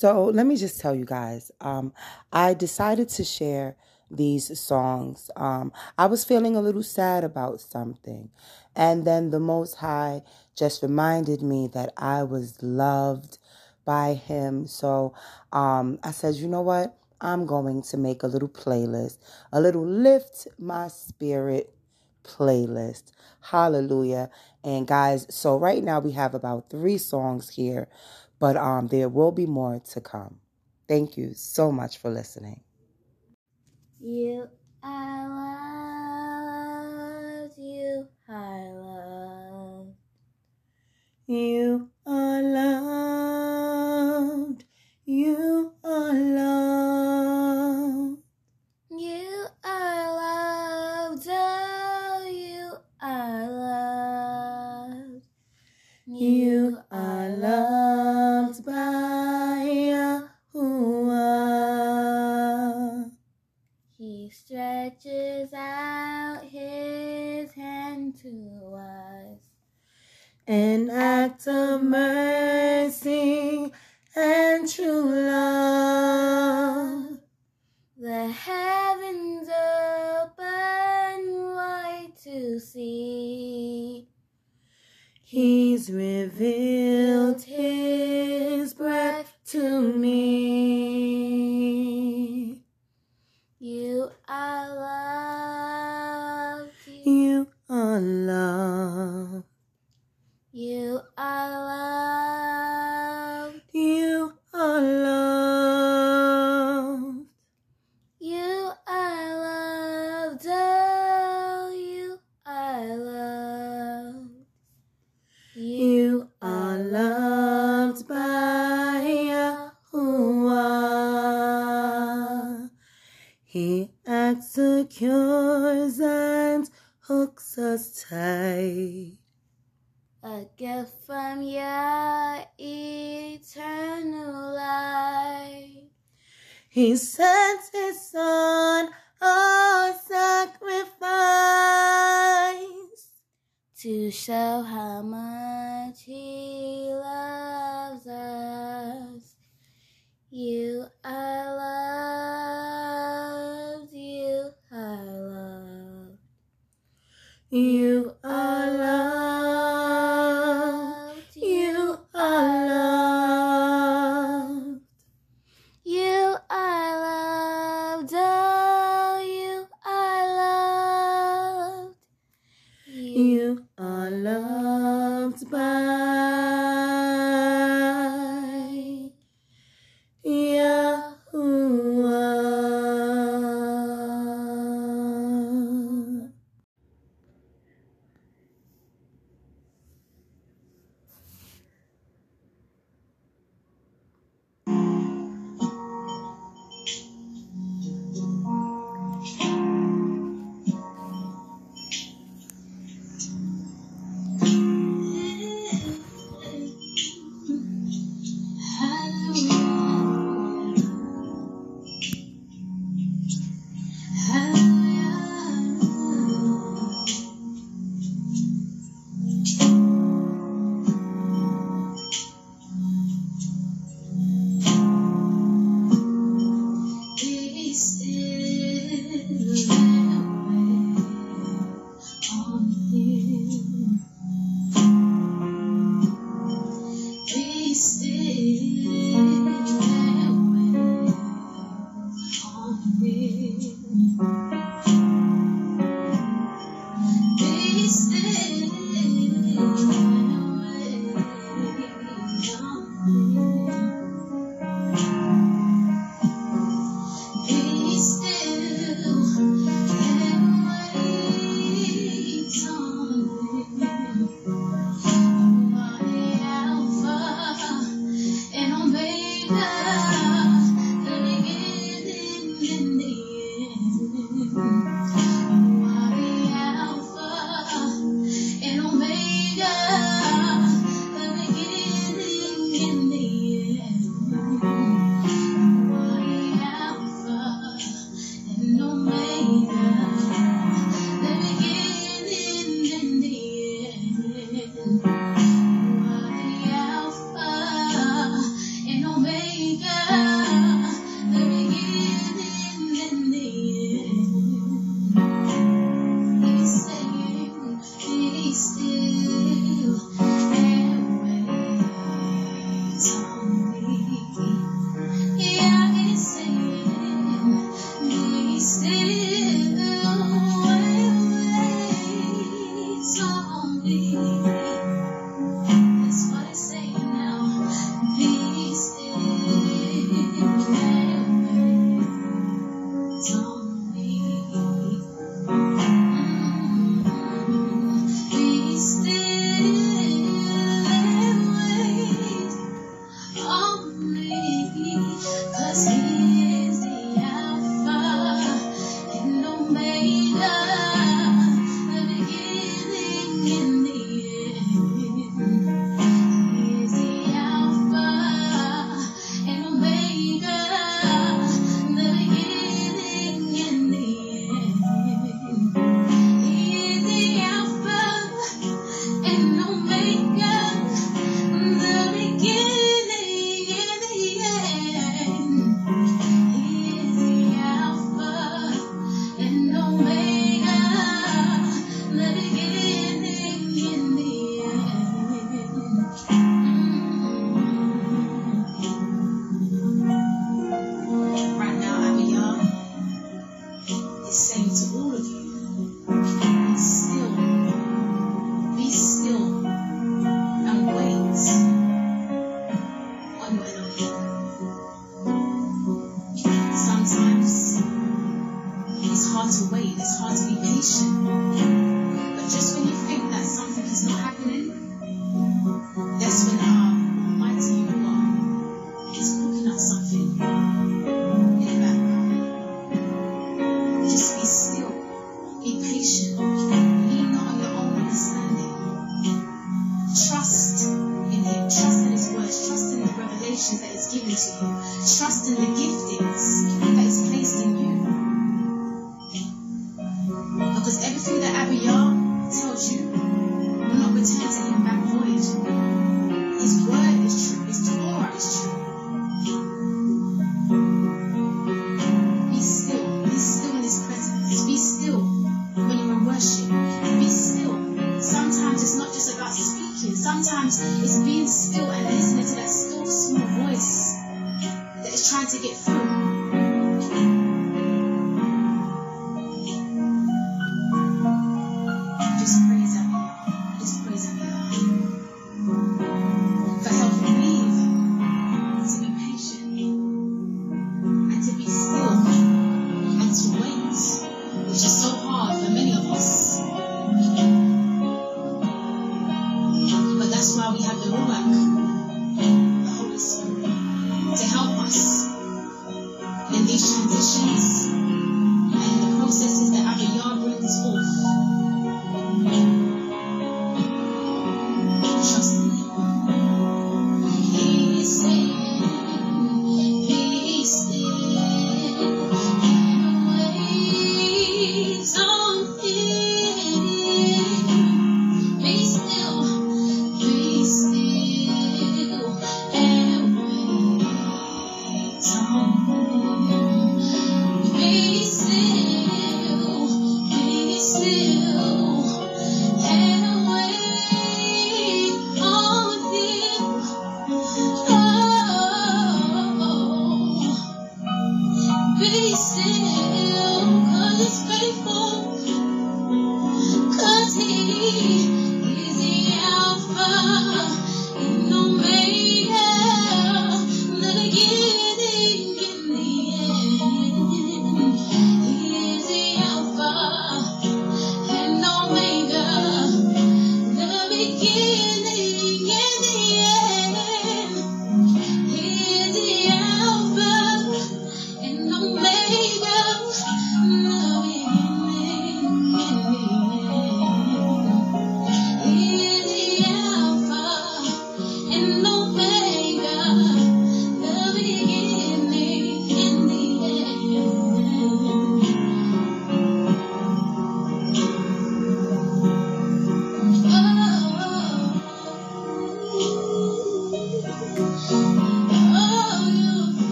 So let me just tell you guys, um, I decided to share these songs. Um, I was feeling a little sad about something. And then the Most High just reminded me that I was loved by Him. So um, I said, you know what? I'm going to make a little playlist, a little lift my spirit playlist. Hallelujah. And guys, so right now we have about three songs here, but um there will be more to come. Thank you so much for listening. You I love you I love you are loved you are loved act of mercy and true love. The heavens open wide to see. He's revealed his breath to me. Gift from your eternal life. He sent his son a sacrifice to show how much he loves us. You are loved, you are loved. You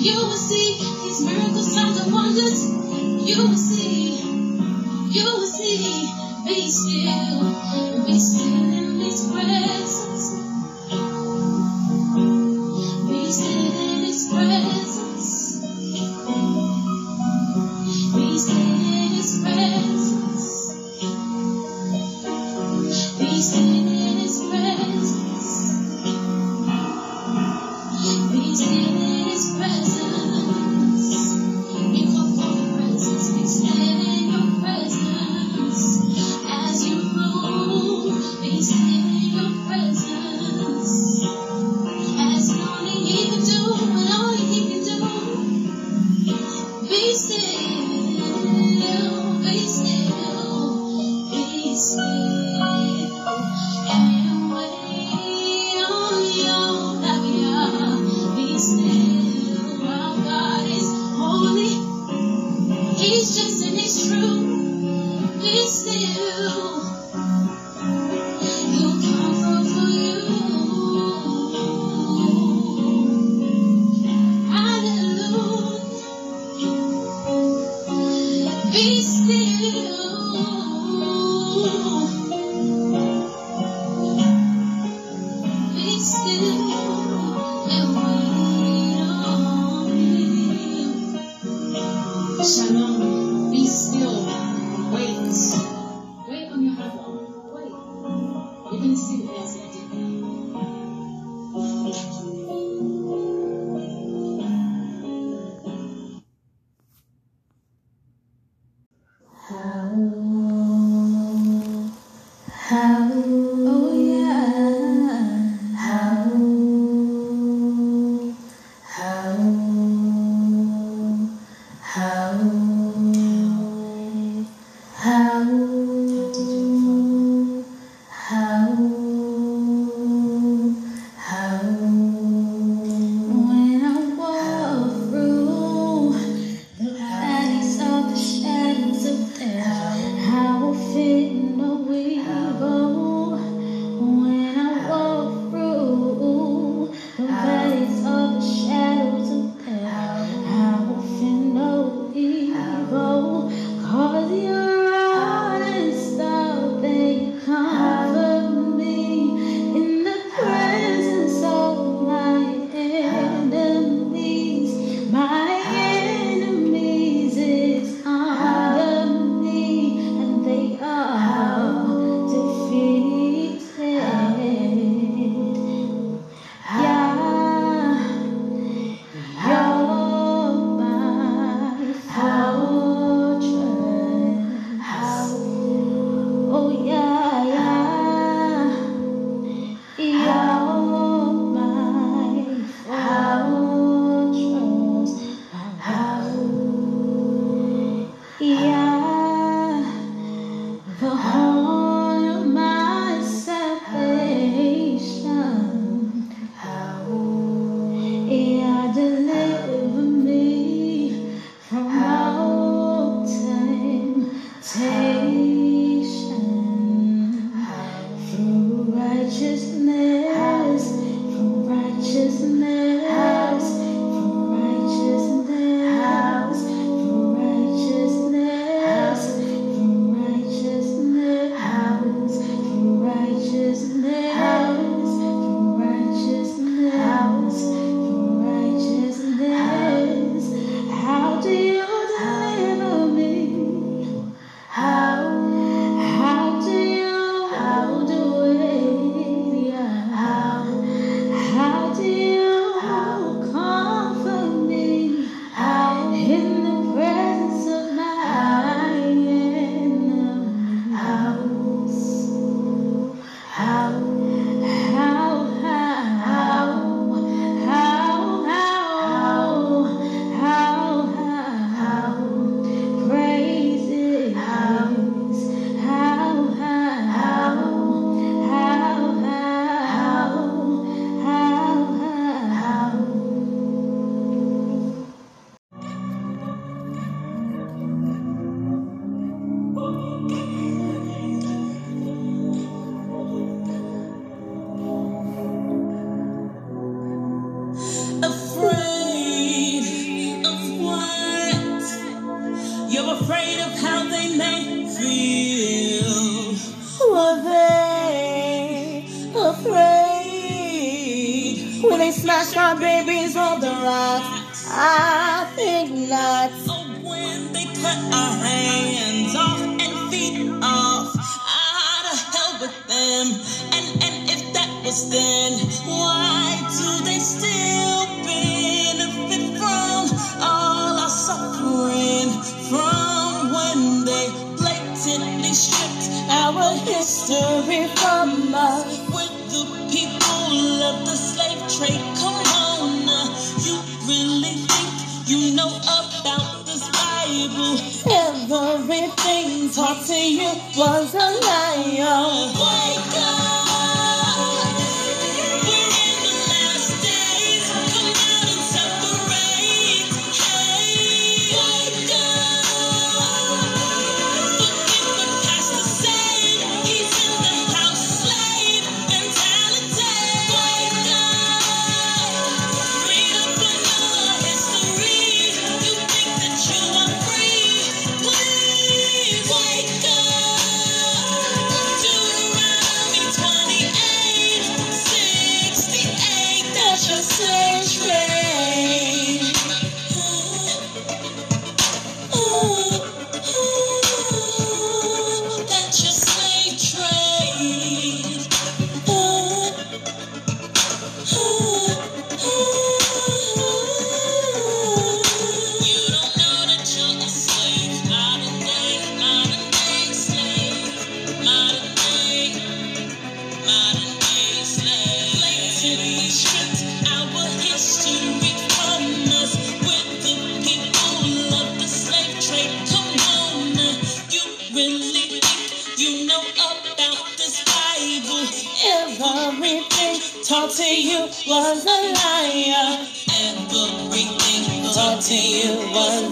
You will see these miracles, signs, and wonders. You will see. You will see. Be still. Be still in His presence.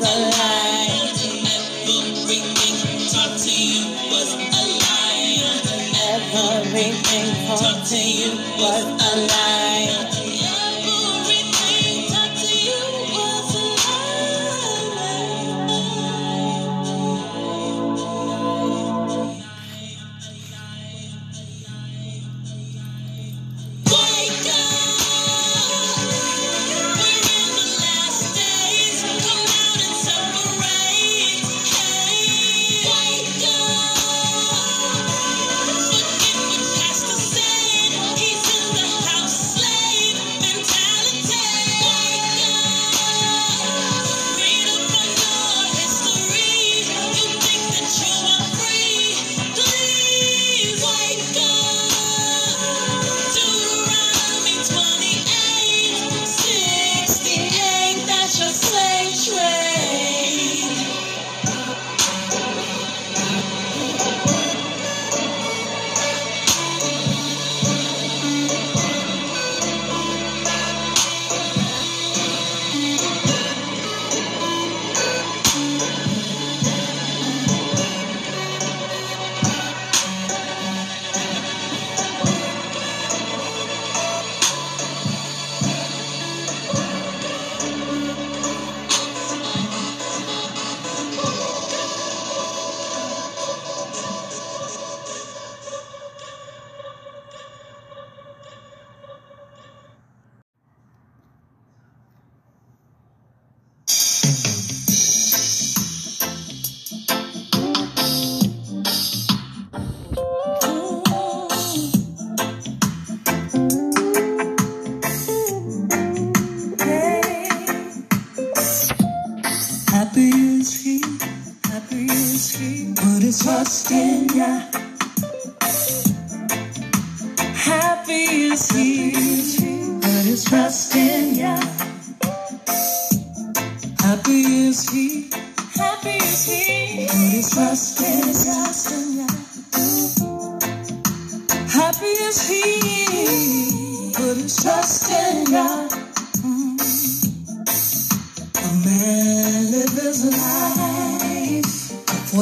together.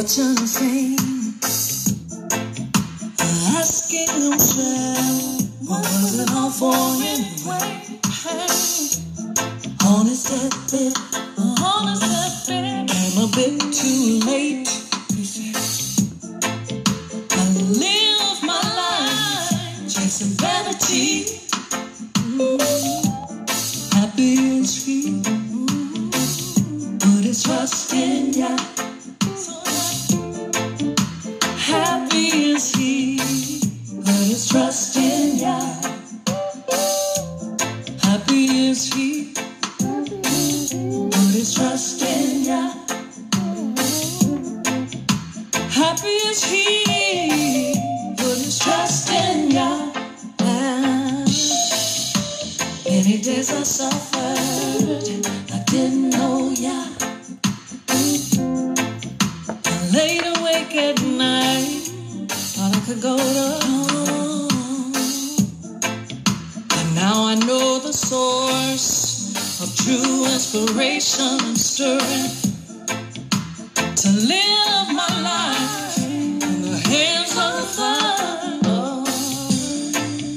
what you're saying. I know the source of true inspiration I'm stirring to live my life in the hands of the Father.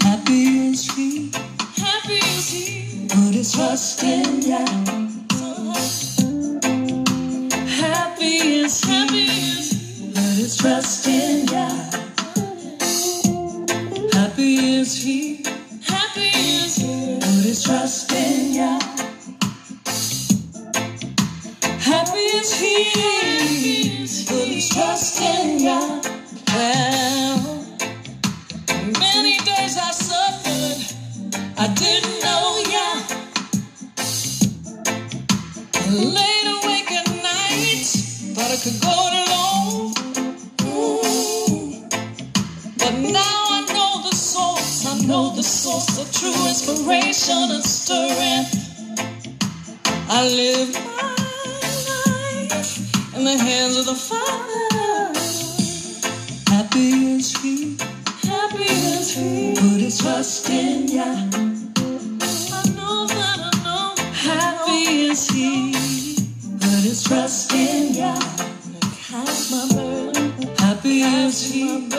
Happy is he, happy is he, put his trust in God. Happy is happy is, let his trust in. trust in Yah. I know that I know. Happy is he that is trust in Yah. Happy is he.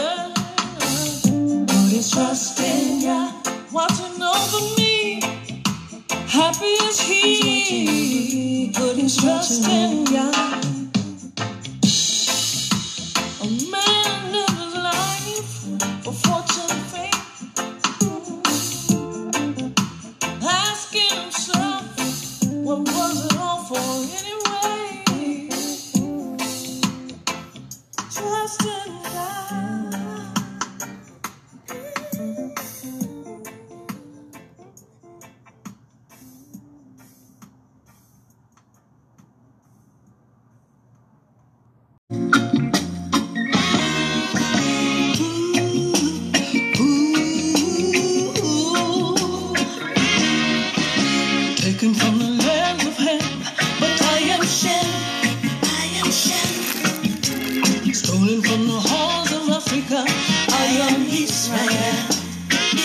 Israel,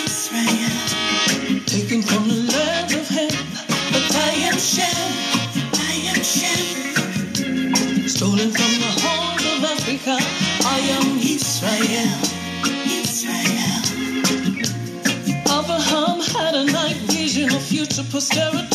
Israel, taken from the land of hell, but I am Shem, I am Shem, stolen from the horn of Africa, I am Israel, Israel. Abraham had a night vision of future posterity.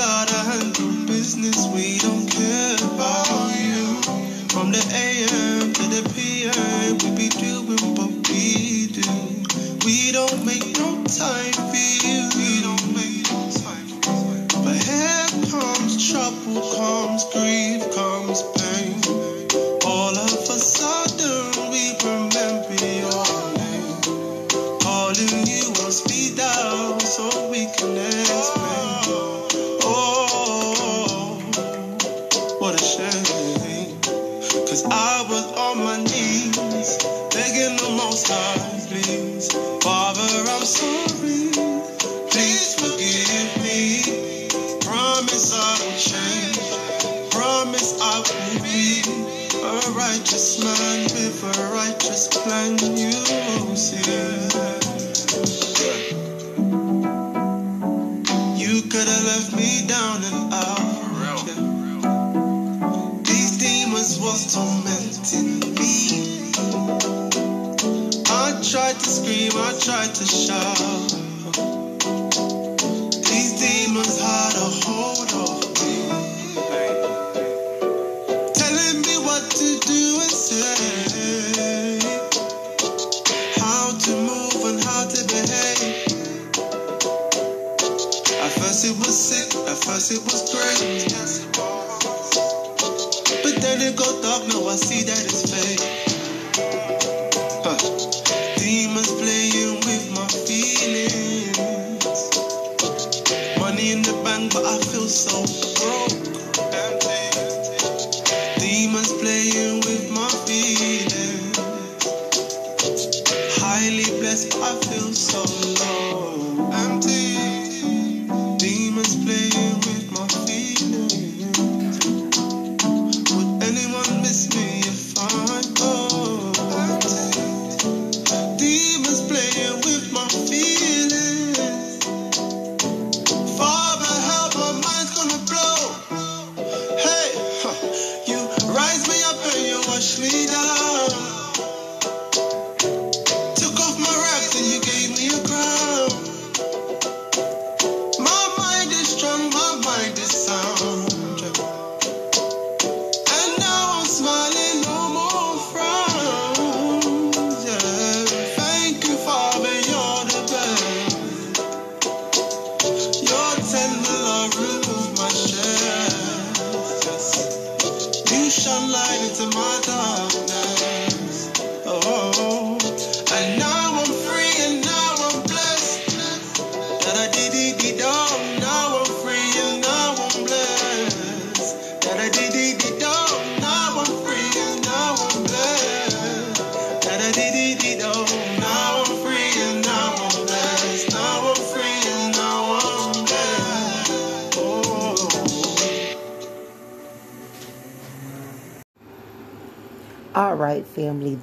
got a handle business. We don't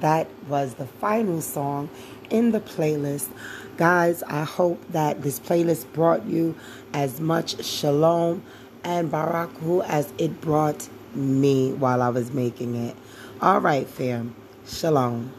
That was the final song in the playlist. Guys, I hope that this playlist brought you as much shalom and baraku as it brought me while I was making it. All right, fam. Shalom.